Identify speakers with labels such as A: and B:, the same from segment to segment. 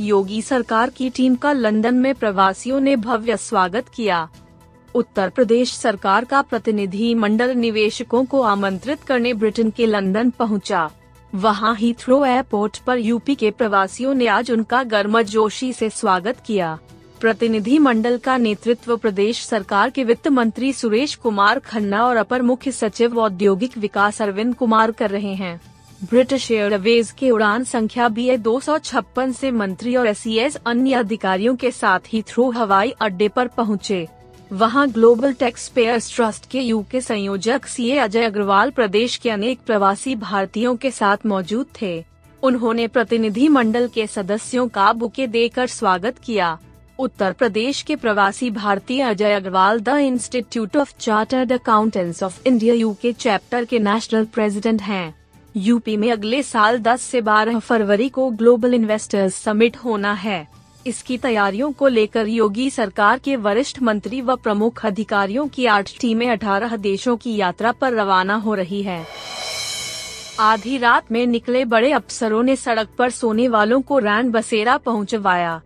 A: योगी सरकार की टीम का लंदन में प्रवासियों ने भव्य स्वागत किया। उत्तर प्रदेश सरकार का प्रतिनिधि मंडल निवेशकों को आमंत्रित करने ब्रिटेन के लंदन पहुँचा। वहाँ हीथ्रो एयरपोर्ट पर यूपी के प्रवासियों ने आज उनका गर्मजोशी से स्वागत किया। प्रतिनिधि मंडल का नेतृत्व प्रदेश सरकार के वित्त मंत्री सुरेश कुमार खन्ना और अपर मुख्य सचिव औद्योगिक विकास अरविंद कुमार कर रहे हैं। ब्रिटिश एयरवेज के उड़ान संख्या बी ए दो से मंत्री और एस अन्य अधिकारियों के साथ ही थ्रो हवाई अड्डे पर पहुँचे। वहाँ ग्लोबल टैक्स पेयर्स ट्रस्ट के यू के संयोजक सी अजय अग्रवाल प्रदेश के अनेक प्रवासी भारतीयों के साथ मौजूद थे। उन्होंने प्रतिनिधि मंडल के सदस्यों का बुके देकर स्वागत किया। उत्तर प्रदेश के प्रवासी भारतीय Ajay Agrawal the institute of chartered accountants of India UK chapter के नेशनल प्रेसिडेंट हैं। यूपी में अगले साल 10 से 12 फरवरी को ग्लोबल इन्वेस्टर्स समिट होना है। इसकी तैयारियों को लेकर योगी सरकार के वरिष्ठ मंत्री व प्रमुख अधिकारियों की आठ टीमें 18 देशों की यात्रा पर रवाना हो रही है। आधी रात में निकले बड़े अफसरों ने सड़क पर सोने वालों को रैन बसेरा पहुंचवाया।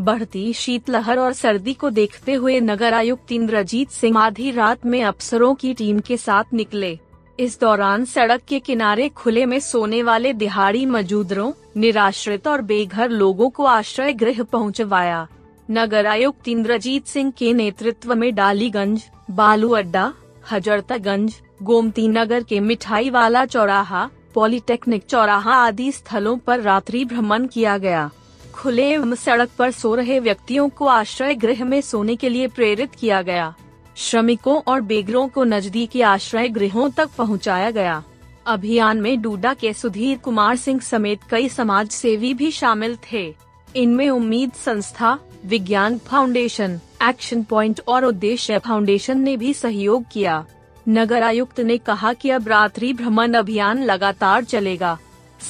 A: बढ़ती शीतलहर और सर्दी को देखते हुए नगर आयुक्त इंद्रजीत सिंह आधी रात में अफसरों की टीम के साथ निकले। इस दौरान सड़क के किनारे खुले में सोने वाले दिहाड़ी मजूदरों, निराश्रित और बेघर लोगों को आश्रय गृह पहुंचवाया। नगर आयुक्त इंद्रजीत सिंह के नेतृत्व में डालीगंज बालू अड्डा हजरतागंज, गोमती नगर के मिठाई वाला चौराहा, पॉलिटेक्निक चौराहा आदि स्थलों पर रात्रि भ्रमण किया गया खुले सड़क पर सो रहे व्यक्तियों को आश्रय गृह में सोने के लिए प्रेरित किया गया श्रमिकों और बेगरों को नजदीकी आश्रय गृहों तक पहुँचाया गया। अभियान में डूडा के सुधीर कुमार सिंह समेत कई समाज सेवी भी शामिल थे। इनमें उम्मीद संस्था, विज्ञान फाउंडेशन, एक्शन पॉइंट और उद्देश्य फाउंडेशन ने भी सहयोग किया। नगर आयुक्त ने कहा कि अब रात्रि भ्रमण अभियान लगातार चलेगा।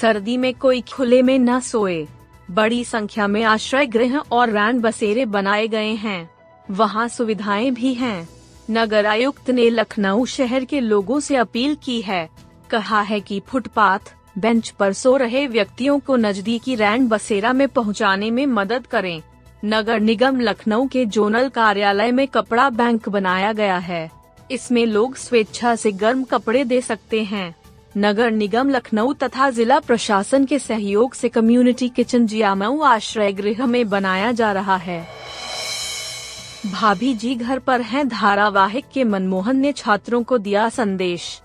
A: सर्दी में कोई खुले में न सोए। बड़ी संख्या में आश्रय गृह और रैन बसेरे बनाए गए हैं। वहाँ सुविधाएँ भी हैं। नगर आयुक्त ने लखनऊ शहर के लोगों से अपील की है। कहा है कि फुटपाथ, बेंच पर सो रहे व्यक्तियों को नजदीकी रैंड बसेरा में पहुँचाने में मदद करें। नगर निगम लखनऊ के जोनल कार्यालय में कपड़ा बैंक बनाया गया है। इसमें लोग स्वेच्छा से गर्म कपड़े दे सकते हैं। नगर निगम लखनऊ तथा जिला प्रशासन के सहयोग से कम्युनिटी किचन जियामऊ आश्रय गृह में बनाया जा रहा है। भाभी जी घर पर हैं। धारावाहिक के मनमोहन ने छात्रों को दिया संदेश।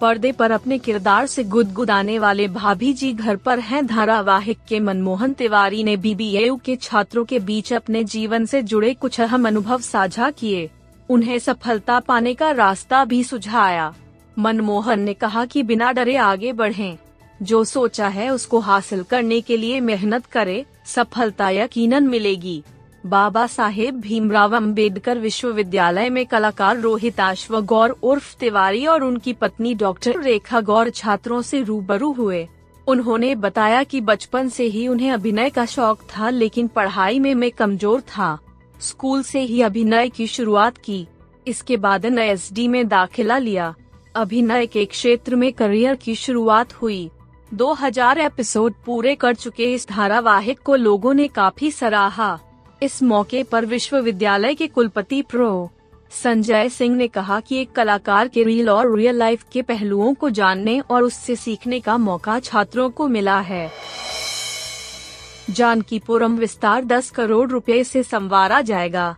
A: पर्दे पर अपने किरदार से गुदगुदाने वाले भाभी जी घर पर हैं। धारावाहिक के मनमोहन तिवारी ने बीबीएयू के छात्रों के बीच अपने जीवन से जुड़े कुछ अहम अनुभव साझा किए। उन्हें सफलता पाने का रास्ता भी सुझाया। मनमोहन ने कहा कि बिना डरे आगे बढ़ें। जो सोचा है उसको हासिल करने के लिए मेहनत करे। सफलता यकीनन मिलेगी। बाबा साहेब भीमराव अंबेडकर विश्वविद्यालय में कलाकार रोहित आश्व गौर उर्फ़ तिवारी और उनकी पत्नी डॉक्टर रेखा गौर छात्रों से रूबरू हुए। उन्होंने बताया कि बचपन से ही उन्हें अभिनय का शौक था, लेकिन पढ़ाई में मैं कमज़ोर था। स्कूल से ही अभिनय की शुरुआत की। इसके बाद एस में दाखिला लिया। अभिनय के क्षेत्र में करियर की शुरुआत हुई। 2000 एपिसोड पूरे कर चुके इस धारावाहिक को लोगों ने काफ़ी सराहा। इस मौके पर विश्वविद्यालय के कुलपति प्रो. संजय सिंह ने कहा कि एक कलाकार के रील और रियल लाइफ के पहलुओं को जानने और उससे सीखने का मौका छात्रों को मिला है। जानकीपुरम विस्तार 10 करोड़ रुपए से संवारा जाएगा।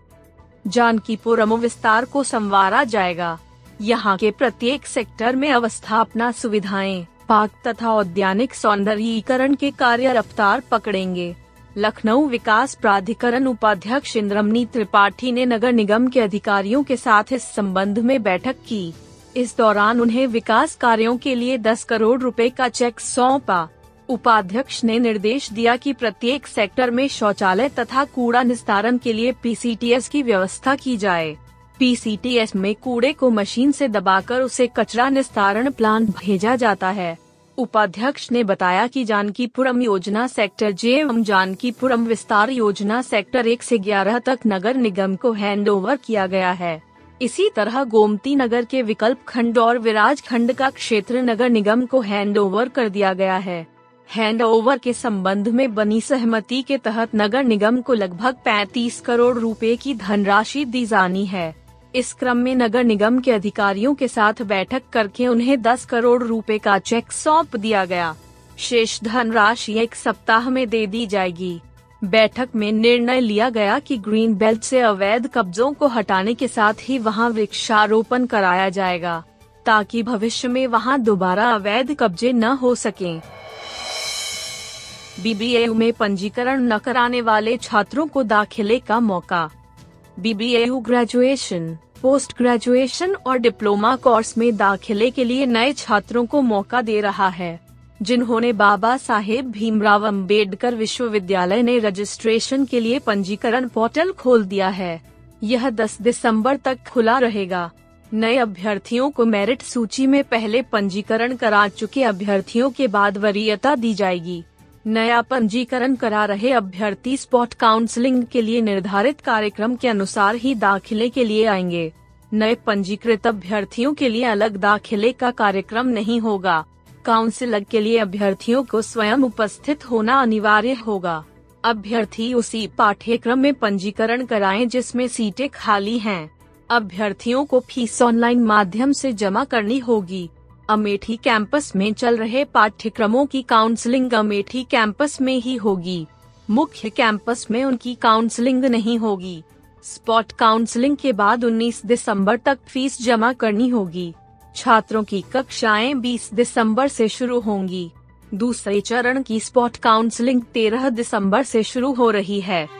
A: जानकीपुरम विस्तार को संवारा जाएगा। यहाँ के प्रत्येक सेक्टर में अवस्थापना सुविधाएँ पार्क तथा औद्यानिक सौंदर्यीकरण के कार्य रफ्तार पकड़ेंगे। लखनऊ विकास प्राधिकरण उपाध्यक्ष इंद्रमनी त्रिपाठी ने नगर निगम के अधिकारियों के साथ इस संबंध में बैठक की। इस दौरान उन्हें विकास कार्यों के लिए 10 करोड़ रुपए का चेक सौंपा। उपाध्यक्ष ने निर्देश दिया कि प्रत्येक सेक्टर में शौचालय तथा कूड़ा निस्तारण के लिए पीसीटीएस की व्यवस्था की जाए। पीसीटीएस में कूड़े को मशीन से दबाकर उसे कचरा निस्तारण प्लांट भेजा जाता है। उपाध्यक्ष ने बताया कि जानकीपुरम योजना सेक्टर जे एवं जानकीपुरम विस्तार योजना सेक्टर एक से ग्यारह तक नगर निगम को हैंडओवर किया गया है। इसी तरह गोमती नगर के विकल्प खंड और विराज खंड का क्षेत्र नगर निगम को हैंडओवर कर दिया गया है। हैंडओवर के संबंध में बनी सहमति के तहत नगर निगम को लगभग 35 करोड़ रुपए की धनराशि दी जानी है। इस क्रम में नगर निगम के अधिकारियों के साथ बैठक करके उन्हें 10 करोड़ रुपए का चेक सौंप दिया गया शेष धनराशि एक सप्ताह में दे दी जाएगी बैठक में निर्णय लिया गया कि ग्रीन बेल्ट से अवैध कब्जों को हटाने के साथ ही वहाँ वृक्षारोपण कराया जाएगा, ताकि भविष्य में वहाँ दोबारा अवैध कब्जे न हो सकें। बीबीए में पंजीकरण न कराने वाले छात्रों को दाखिले का मौका बीबीएयू ग्रेजुएशन पोस्ट ग्रेजुएशन और डिप्लोमा कोर्स में दाखिले के लिए नए छात्रों को मौका दे रहा है, जिन्होंने बाबा साहेब भीमराव अंबेडकर विश्वविद्यालय ने रजिस्ट्रेशन के लिए पंजीकरण पोर्टल खोल दिया है। यह 10 दिसंबर तक खुला रहेगा। नए अभ्यर्थियों को मेरिट सूची में पहले पंजीकरण करा चुके अभ्यर्थियों के बाद वरीयता दी जाएगी। नया पंजीकरण करा रहे अभ्यर्थी स्पॉट काउंसलिंग के लिए निर्धारित कार्यक्रम के अनुसार ही दाखिले के लिए आएँगे। नए पंजीकृत अभ्यर्थियों के लिए अलग दाखिले का कार्यक्रम नहीं होगा। काउंसिलर के लिए अभ्यर्थियों को स्वयं उपस्थित होना अनिवार्य होगा। अभ्यर्थी उसी पाठ्यक्रम में पंजीकरण कराएँ जिसमें सीटें खाली हैं। अभ्यर्थियों को फ़ीस ऑनलाइन माध्यम से जमा करनी होगी। अमेठी कैंपस में चल रहे पाठ्यक्रमों की काउंसलिंग अमेठी कैंपस में ही होगी। मुख्य कैंपस में उनकी काउंसलिंग नहीं होगी। स्पॉट काउंसलिंग के बाद 19 दिसंबर तक फ़ीस जमा करनी होगी। छात्रों की कक्षाएँ 20 दिसंबर से शुरू होंगी। दूसरे चरण की स्पॉट काउंसलिंग 13 दिसंबर से शुरू हो रही है।